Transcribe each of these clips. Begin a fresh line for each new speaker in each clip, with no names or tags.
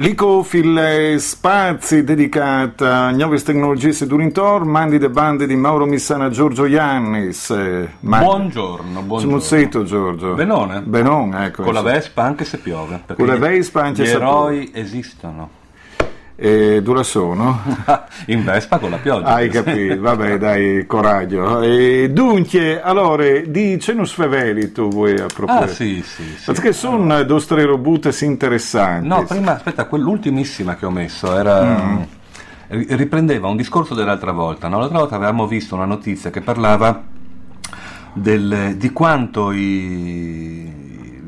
L'Icofil Spazi dedicata a nuove tecnologie Sedurintor, mandi de bande di Mauro Missana Giorgio Iannis.
Ma... Buongiorno, buongiorno.
Smussetto Giorgio.
Benone.
Benone, ecco.
Con la Vespa anche se piove.
Con la Vespa anche
se piove. Gli eroi esistono.
E dove sono?
In Vespa con la pioggia.
Hai capito, vabbè dai, coraggio. E dunque, allora, di Cenus Feveli tu vuoi a proporre?
Ah sì, sì. sì.
Perché sono allora. due robutes interessanti.
No, prima, aspetta, quell'ultimissima che ho messo era... Mm. riprendeva un discorso dell'altra volta. No? L'altra volta avevamo visto una notizia che parlava del, di quanto i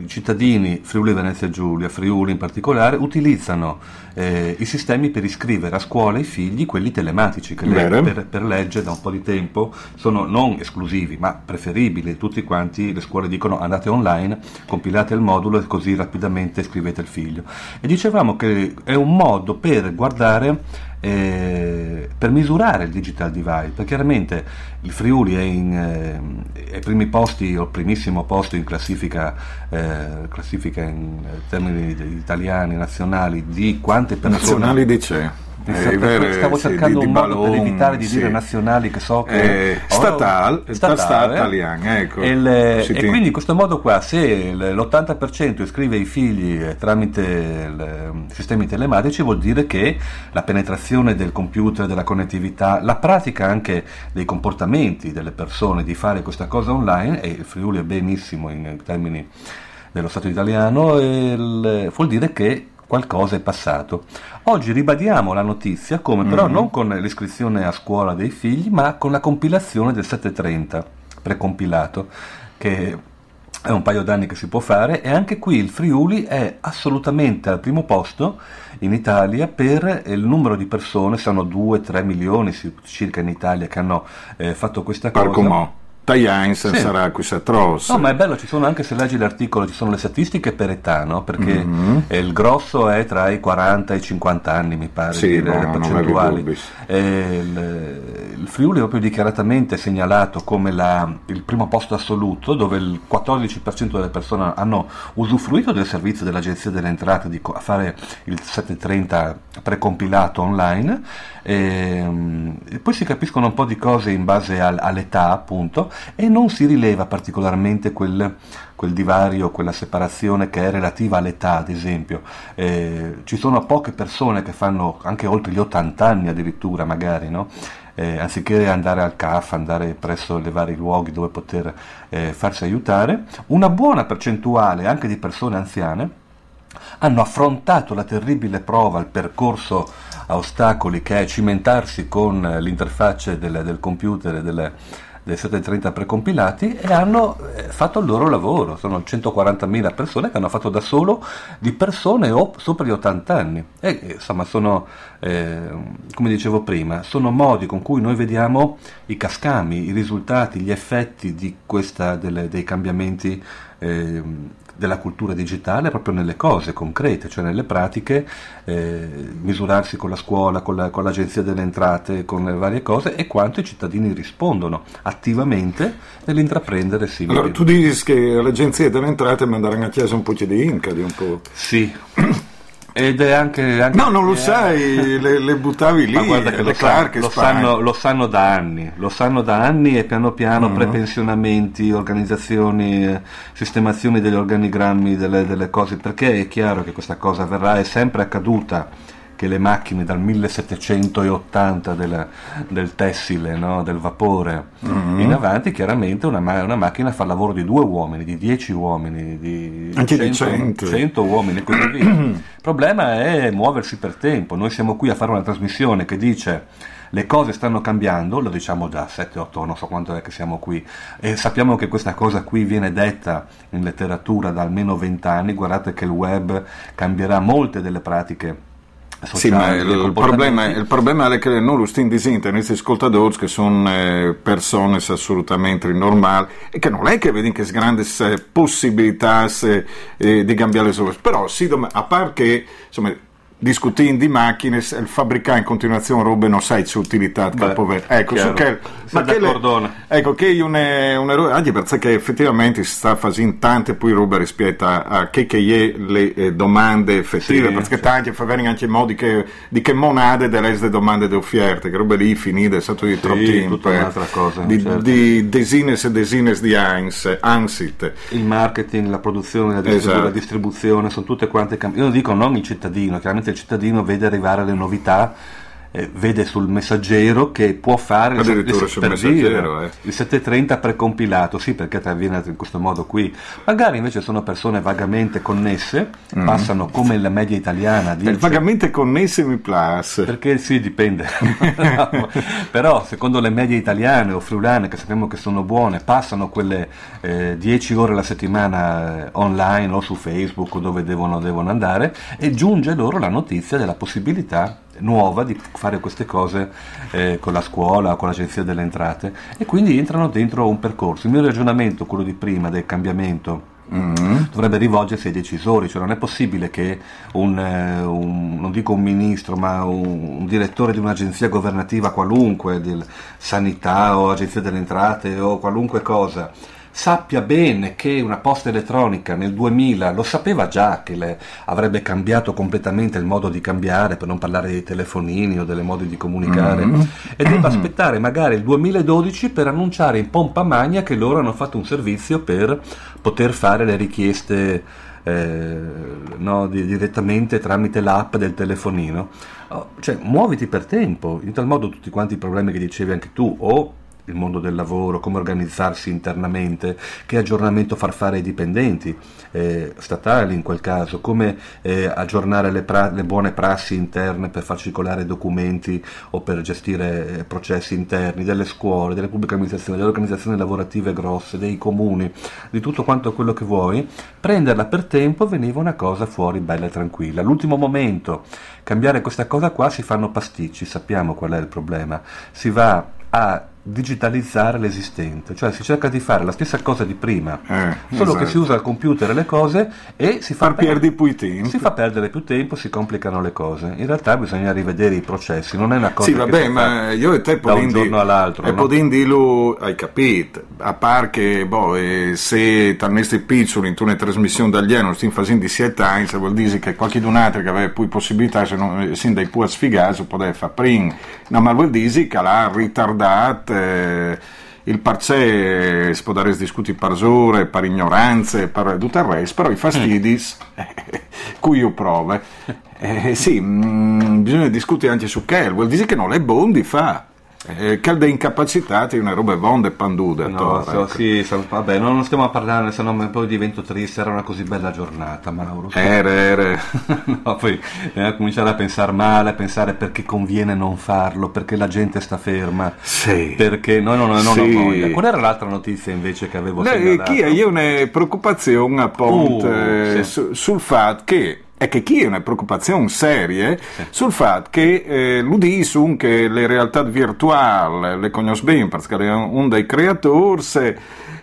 cittadini Friuli Venezia Giulia, Friuli in particolare, utilizzano eh, i sistemi per iscrivere a scuola i figli, quelli telematici, che le, per, per, legge da un po' di tempo sono non esclusivi, ma preferibili. Tutti quanti le scuole dicono andate online, compilate il modulo e così rapidamente iscrivete il figlio. E dicevamo che è un modo per guardare eh, per misurare il digital divide, perché chiaramente il Friuli è, in, eh, ai primi posti o primissimo posto in classifica, eh, classifica in termini italiani, nazionali, di quante persone...
Nazionali di c'è?
Eh, vere, stavo cercando sì, un modo ballon, per evitare di dire nazionali che so che
eh, statal,
statale,
statale italiano ecco.
e, le, e quindi in questo modo qua se l'80% iscrive i figli eh, tramite i sistemi telematici vuol dire che la penetrazione del computer della connettività la pratica anche dei comportamenti delle persone di fare questa cosa online e il Friuli è benissimo in termini dello Stato italiano il, vuol dire che qualcosa è passato. Oggi ribadiamo la notizia, come però mm-hmm. non con l'iscrizione a scuola dei figli, ma con la compilazione del 730 precompilato, che è un paio d'anni che si può fare e anche qui il Friuli è assolutamente al primo posto in Italia per il numero di persone, sono 2-3 milioni circa in Italia che hanno eh, fatto questa cosa.
Parco Tajans sì. sarà qui Satros.
No, ma è bello, ci sono anche se leggi l'articolo, ci sono le statistiche per età, no? Perché mm-hmm. il grosso è tra i 40 e i 50 anni, mi pare,
sì,
no, le percentuali. Il, il, Friuli è proprio dichiaratamente segnalato come la, il primo posto assoluto, dove il 14% delle persone hanno usufruito del servizio dell'Agenzia delle Entrate di fare il 730 precompilato online. E, e poi si capiscono un po' di cose in base al, all'età, appunto e non si rileva particolarmente quel, quel, divario, quella separazione che è relativa all'età, ad esempio. Eh, ci sono poche persone che fanno anche oltre gli 80 anni addirittura, magari, no? Eh, anziché andare al CAF, andare presso i vari luoghi dove poter eh, farsi aiutare, una buona percentuale anche di persone anziane hanno affrontato la terribile prova, il percorso a ostacoli che è cimentarsi con l'interfaccia del, del computer e delle, dei 730 precompilati e hanno eh, fatto il loro lavoro. Sono 140.000 persone che hanno fatto da solo di persone op- sopra gli 80 anni. E insomma sono, eh, come dicevo prima, sono modi con cui noi vediamo i cascami, i risultati, gli effetti questa, delle, dei cambiamenti eh, della cultura digitale proprio nelle cose concrete, cioè nelle pratiche, eh, misurarsi con la scuola, con, la, con, l'agenzia delle entrate, con le varie cose e quanto i cittadini rispondono attivamente nell'intraprendere simili.
Allora tu dici che l'agenzia delle entrate manderanno a chiesa un po' di inca di un po'.
Sì. Ed è anche, anche
no, non lo sai, le, le, buttavi lì.
Ma guarda che lo, sa, lo, sanno, lo, sanno, da anni, lo sanno da anni e piano piano uh-huh. prepensionamenti, organizzazioni, eh, sistemazioni degli organigrammi, delle, delle cose, perché è chiaro che questa cosa avverrà, è sempre accaduta che le macchine dal 1780 della, del tessile, no? del vapore mm-hmm. in avanti, chiaramente una, una, macchina fa il lavoro di due uomini, di dieci uomini, di
Anche 100,
100 uomini e così via. Il problema è muoversi per tempo. Noi siamo qui a fare una trasmissione che dice le cose stanno cambiando, lo diciamo da 7-8, non so quanto è che siamo qui, e sappiamo che questa cosa qui viene detta in letteratura da almeno 20 anni, guardate che il web cambierà molte delle pratiche
sì, ma il, problema, il problema è che non lo stiamo dicendo, questi ascoltatori che sono eh, persone assolutamente normali e che non è che vedono che grandi possibilità eh, di cambiare le cose, però sì, a parte che insomma, discutendo di macchine, il fabbricare in continuazione robe non sai c'è utilità
capover.
Ecco, su che,
ma che le,
ecco che è un, un errore, anche perché effettivamente si sta facendo tante poi robe rispetto a, a che, che è le eh, domande effettive, sì, perché sì. tanti fa venire anche modi che, di che monade delle domande di offerte, che robe lì finite, è stato di troppo
sì, tempo. un'altra cosa.
Di, certo. di desines e desines di ANS, ANSIT.
Il marketing, la produzione, la, distribu- esatto. la distribuzione, sono tutte quante cambiate. Io non dico non il cittadino, chiaramente il cittadino vede arrivare le novità, eh, vede sul messaggero che può fare
addirittura sul messaggero
dire, eh. il 730 precompilato, sì perché avviene in questo modo qui, magari invece sono persone vagamente connesse, mm. passano come la media italiana.
Dice, vagamente connesse mi piace.
Perché sì, dipende. Però secondo le medie italiane o friulane che sappiamo che sono buone, passano quelle eh, 10 ore alla settimana eh, online o su Facebook dove devono, devono andare e giunge loro la notizia della possibilità nuova di fare queste cose eh, con la scuola, con l'agenzia delle entrate e quindi entrano dentro un percorso. Il mio ragionamento, quello di prima del cambiamento, Mm-hmm. dovrebbe rivolgersi ai decisori, cioè non è possibile che un, eh, un non dico un ministro, ma un, un, direttore di un'agenzia governativa qualunque, del sanità o agenzia delle entrate o qualunque cosa, sappia bene che una posta elettronica nel 2000 lo sapeva già che le avrebbe cambiato completamente il modo di cambiare, per non parlare dei telefonini o delle modi di comunicare, mm-hmm. e debba aspettare magari il 2012 per annunciare in pompa magna che loro hanno fatto un servizio per poter fare le richieste eh, no, di, direttamente tramite l'app del telefonino. Oh, cioè, muoviti per tempo, in tal modo tutti quanti i problemi che dicevi anche tu, o il mondo del lavoro, come organizzarsi internamente, che aggiornamento far fare ai dipendenti eh, statali in quel caso, come eh, aggiornare le, pra- le, buone prassi interne per far circolare documenti o per gestire eh, processi interni delle scuole, delle pubbliche amministrazioni, delle organizzazioni lavorative grosse, dei comuni, di tutto quanto quello che vuoi, prenderla per tempo veniva una cosa fuori bella e tranquilla. All'ultimo momento cambiare questa cosa qua si fanno pasticci, sappiamo qual è il problema, si va a digitalizzare l'esistente, cioè si cerca di fare la stessa cosa di prima, eh, solo esatto. che si usa il computer e le cose e si fa,
per, tempo.
si fa perdere più tempo, si complicano le cose. In realtà bisogna rivedere i processi, non è una cosa
sì, vabbè, ma io e te
da un giorno all'altro.
E no? dirlo, hai capito, a parte che boh, eh, se talmente piccolo in una trasmissione dagli anni stiamo facendo di 7 anni, vuol dire che qualche altro che aveva più possibilità, se non si dai più a sfigare, poteva fare prima, no, ma vuol dire che l'ha ritardato eh, il parcè si può dare discuti per ore, per ignoranze, per tutto il resto, però i fastidi, eh, cui io provo, eh, sì, mh, mm, bisogna discutere anche su che, vuol dire che non è buono di fare. Eh, calde incapacitati, una roba vonda e panduda.
No, so, ecco. sì, so, vabbè, non stiamo a parlare, se no poi divento triste. Era una così bella giornata, Mauro.
Era, era.
no, poi eh, cominciare a pensare male, a pensare perché conviene non farlo, perché la gente sta ferma.
Sì.
Perché no, no, no, no, sì. no Qual era l'altra notizia invece che avevo
segnalato? Chi io una preoccupazione appunto uh, sì. su, sul fatto che è che chi ha una preoccupazione seria sul fatto che eh, l'UDISUN, che le realtà virtuali le conosce bene perché è uno dei creatori,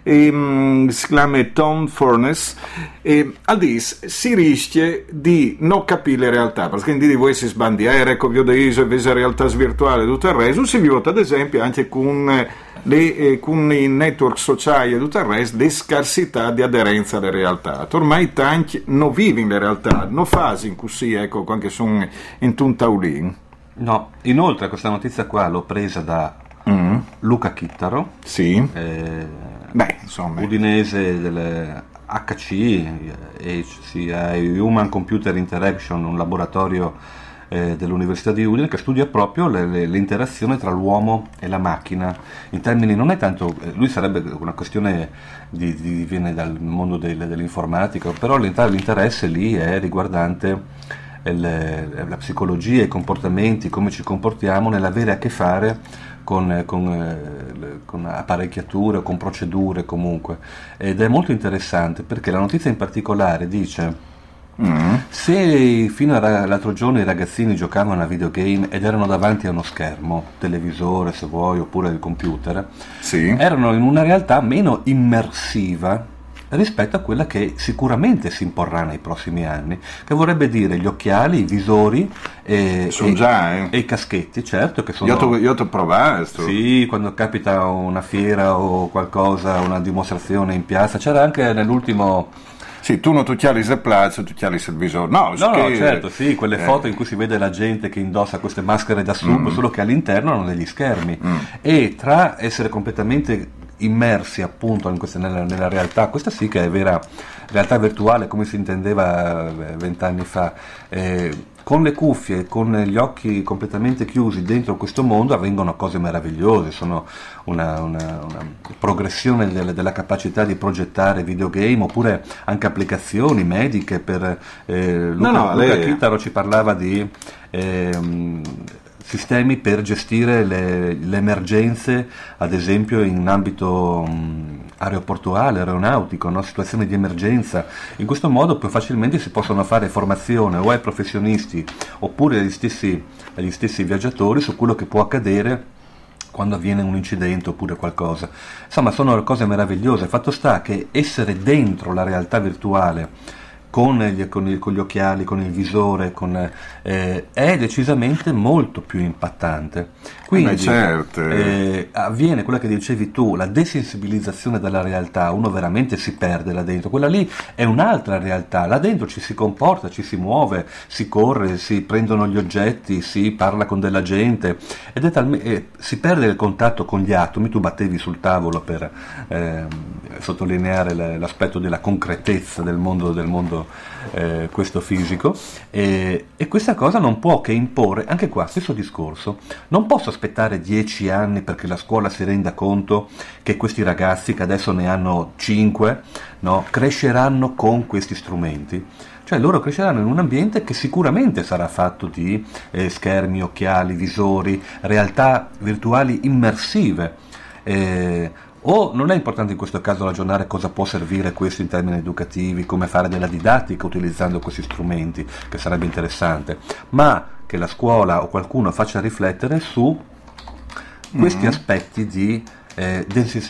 e, si chiama Tom Furness, e Aldis si rischia di non capire le realtà, perché in voi si sbandiera, ecco, vi ho detto, invece realtà virtuale e tutto il resto, si vota ad esempio anche con le, eh, con i network sociali e tutto il resto, le scarsità di aderenza alle realtà. Ormai tanti non vivono le realtà, non fanno così, ecco, anche sono in un taulin.
No, inoltre questa notizia qua l'ho presa da mm. Luca Chittaro,
sì.
eh, Beh, insomma. udinese delle HC, HCI, Human Computer Interaction, un laboratorio eh, dell'Università di Udine che studia proprio le, le, l'interazione tra l'uomo e la macchina in termini non è tanto eh, lui sarebbe una questione di, di, viene dal mondo del, dell'informatica però l'interesse lì è riguardante il, la psicologia, i comportamenti, come ci comportiamo nell'avere a che fare con, con, eh, con, apparecchiature o con procedure comunque. Ed è molto interessante perché la notizia in particolare dice Mm. Se fino all'altro giorno i ragazzini giocavano a videogame ed erano davanti a uno schermo, televisore se vuoi, oppure il computer, sì. erano in una realtà meno immersiva rispetto a quella che sicuramente si imporrà nei prossimi anni, che vorrebbe dire gli occhiali, i visori e, e, già, eh. e i caschetti, certo che sono...
Io ti ho provato.
Sì, quando capita una fiera o qualcosa, una dimostrazione in piazza, c'era anche nell'ultimo...
Sì, tu non tu chiali il plazzo, tu chiali il visore.
No, no, no, certo, sì, quelle eh. foto in cui si vede la gente che indossa queste maschere da sub, mm. solo che all'interno hanno degli schermi. Mm. E tra essere completamente immersi appunto questa, nella, nella, realtà, questa sì che è vera realtà virtuale come si intendeva eh, vent'anni fa. Eh, con le cuffie, con gli occhi completamente chiusi dentro questo mondo avvengono cose meravigliose, sono una, una, una progressione delle, della capacità di progettare videogame oppure anche applicazioni mediche per... Eh, Luca, no, no, Luca lei... Kitaro ci parlava di... Eh, sistemi per gestire le, le, emergenze, ad esempio in ambito mh, aeroportuale, aeronautico, no? situazioni di emergenza. In questo modo più facilmente si possono fare formazione o ai professionisti oppure agli stessi, agli stessi viaggiatori su quello che può accadere quando avviene un incidente oppure qualcosa. Insomma, sono cose meravigliose. Il fatto sta che essere dentro la realtà virtuale con gli, con, con gli, occhiali, con il visore, con, eh, è decisamente molto più impattante. Quindi certo. eh, avviene quella che dicevi tu, la desensibilizzazione della realtà, uno veramente si perde là dentro, quella lì è un'altra realtà, là dentro ci si comporta, ci si muove, si corre, si prendono gli oggetti, si parla con della gente. Ed talme- eh, si perde il contatto con gli atomi, tu battevi sul tavolo per ehm, sottolineare l'aspetto della concretezza del mondo, del mondo eh, questo fisico e, e, questa cosa non può che imporre, anche qua stesso discorso, non posso aspettare dieci anni perché la scuola si renda conto che questi ragazzi che adesso ne hanno cinque no, cresceranno con questi strumenti. Cioè loro cresceranno in un ambiente che sicuramente sarà fatto di eh, schermi, occhiali, visori, realtà virtuali immersive. Eh, o non è importante in questo caso ragionare cosa può servire questo in termini educativi, come fare della didattica utilizzando questi strumenti, che sarebbe interessante, ma che la scuola o qualcuno faccia riflettere su questi mm-hmm. aspetti di eh,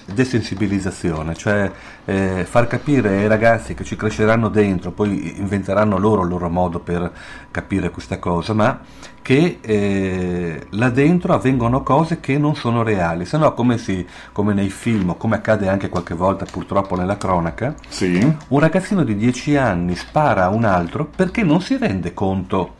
desensibilizzazione, cioè eh, far capire ai ragazzi che ci cresceranno dentro, poi inventeranno loro il loro modo per capire questa cosa, ma che eh, là dentro avvengono cose che non sono reali, se no come, si, come nei film, come accade anche qualche volta purtroppo nella cronaca, sì. un ragazzino di 10 anni spara a un altro perché non si rende conto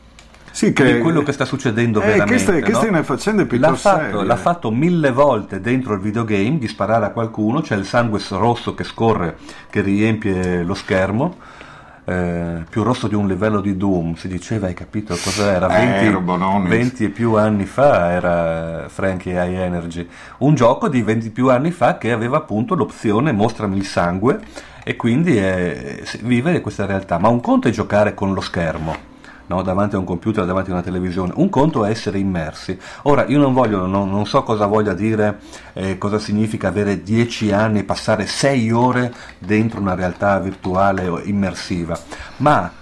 sì, che, di quello che sta succedendo eh, veramente. Queste no?
faccende piuttosto
l'ha fatto, l'ha fatto, mille volte dentro il videogame di sparare a qualcuno, c'è il sangue rosso che scorre, che riempie lo schermo. Eh, più rosso di un livello di Doom, si diceva, hai capito cosa era? 20, 20 e più anni fa era Frankie High Energy, un gioco di 20 più anni fa che aveva appunto l'opzione mostrami il sangue e quindi è, vive questa realtà, ma un conto è giocare con lo schermo, no? davanti a un computer, davanti a una televisione. Un conto è essere immersi. Ora, io non voglio, non, non so cosa voglia dire, eh, cosa significa avere dieci anni e passare sei ore dentro una realtà virtuale immersiva, ma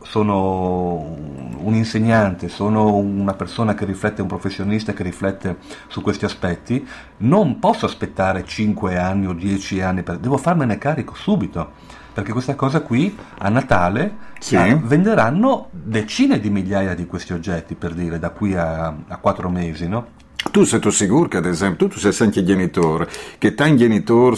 sono un insegnante, sono una persona che riflette, un professionista che riflette su questi aspetti, non posso aspettare 5 anni o 10 anni, per, devo farmene carico subito perché questa cosa qui a Natale sì. eh, venderanno decine di migliaia di questi oggetti, per dire, da qui a, a quattro mesi, no?
Tu sei sicuro che, ad esempio, tu sei anche genitore, che tan genitori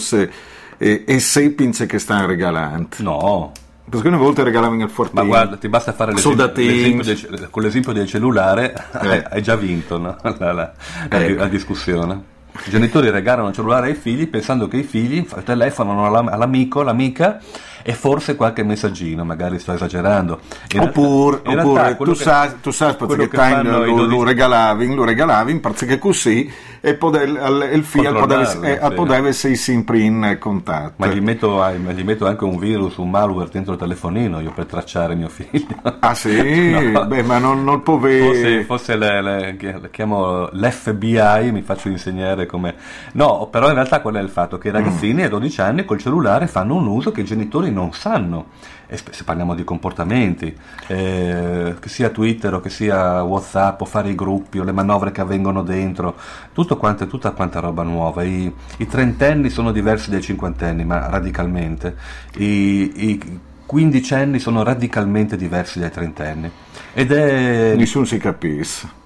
e, e sepince che stanno regalando?
No.
Perché una volta regalavano il fortino.
Ma guarda, ti basta fare l'esempio, l'esempio del, con l'esempio del cellulare, eh. hai già vinto no? la, la, la, ecco. la discussione. I genitori regalano il cellulare ai figli pensando che i figli telefonano all'amico, all'amica e forse qualche messaggino, magari sto esagerando.
In oppure, in oppure tu, che, sai, tu sai che, che lo, lo, lo regalavi, lo regalavi, perché così e poter, il figlio poteva, sì. poteva essere sempre in contatto.
Ma gli, metto, ma gli, metto, anche un virus, un malware dentro il telefonino io per tracciare mio figlio.
Ah sì? no. Beh, ma non, non può
Fosse, fosse le, le, le, chiamo l'FBI, mi faccio insegnare come... No, però in realtà qual è il fatto? Che i ragazzini mm. a 12 anni col cellulare fanno un uso che i genitori non sanno se parliamo di comportamenti, eh, che sia Twitter o che sia Whatsapp o fare i gruppi o le manovre che avvengono dentro, tutto quanto, tutta quanta roba nuova. I, I, trentenni sono diversi dai cinquantenni, ma radicalmente. I, i quindicenni sono radicalmente diversi dai trentenni. Ed è...
Nessuno si capisce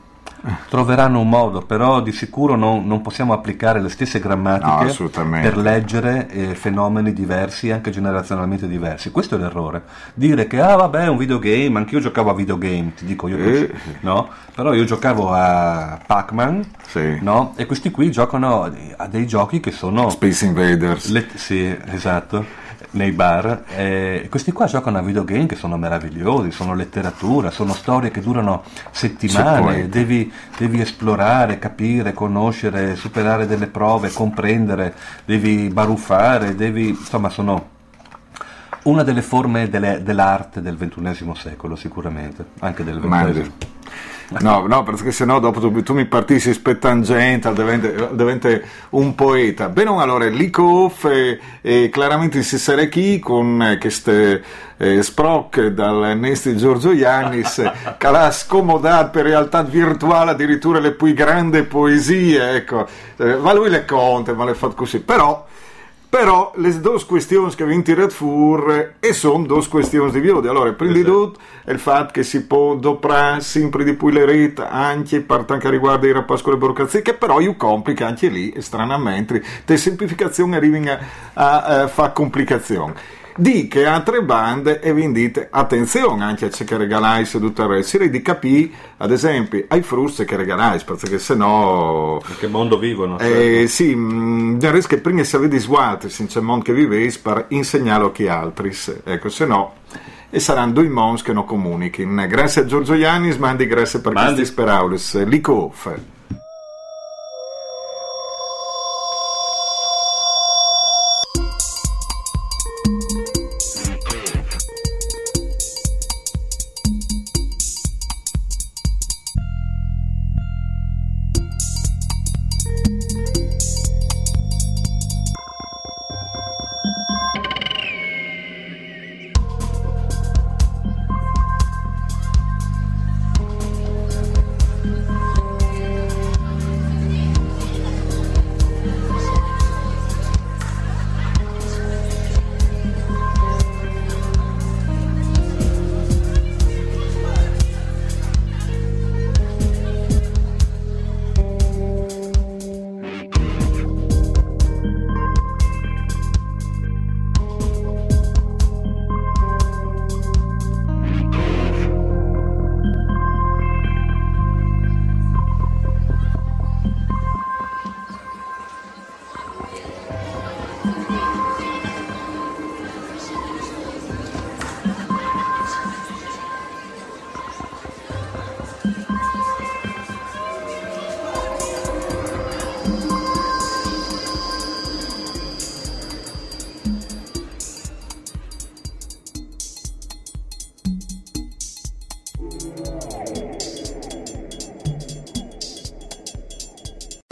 troveranno un modo, però di sicuro non, non possiamo applicare le stesse grammatiche no, per leggere eh, fenomeni diversi, anche generazionalmente diversi. Questo è l'errore. Dire che, ah vabbè, è un videogame, anch'io giocavo a videogame, ti dico io, eh. no? Però io giocavo a Pac-Man, sì. no? E questi qui giocano a dei giochi che sono...
Space Invaders.
Le, sì, esatto nei bar. Eh, questi qua giocano a videogame che sono meravigliosi, sono letteratura, sono storie che durano settimane, devi, devi, esplorare, capire, conoscere, superare delle prove, comprendere, devi baruffare, devi, insomma sono una delle forme delle, dell'arte del XXI secolo sicuramente, anche del XX.
No, no, perché sennò dopo tu, tu mi partissi spettangente, diventa, diventa un poeta. Bene, allora, Likov e, e chiaramente si sarà chi con queste eh, sproc dal Nesti Giorgio Iannis che l'ha scomodato per realtà virtuale addirittura le più grandi poesie, ecco. Eh, ma lui le conta, ma le fa così. Però però le due questioni che vi tirat fuori e sono due questioni di viola. Allora, prima di tutto è il fatto che si può doprare sempre di più le reti anche per quanto riguarda i rapporti con le burocrazie, che però io complica anche lì, stranamente, le semplificazioni arrivano a, a, a fare complicazioni di che altre bande e vendite attenzione anche a ciò che regalais e tutto il resto. Di capire ad esempio ai frusti che regalais perché se no
in che mondo vivono
eh, certo. sì mm, che prima si avete sguardi in quel mondo che viveis per insegnare a chi altri ecco se no e saranno due mons che non comunichino. Grazie a Giorgio Iannis mandi grazie per questi speraulis Licof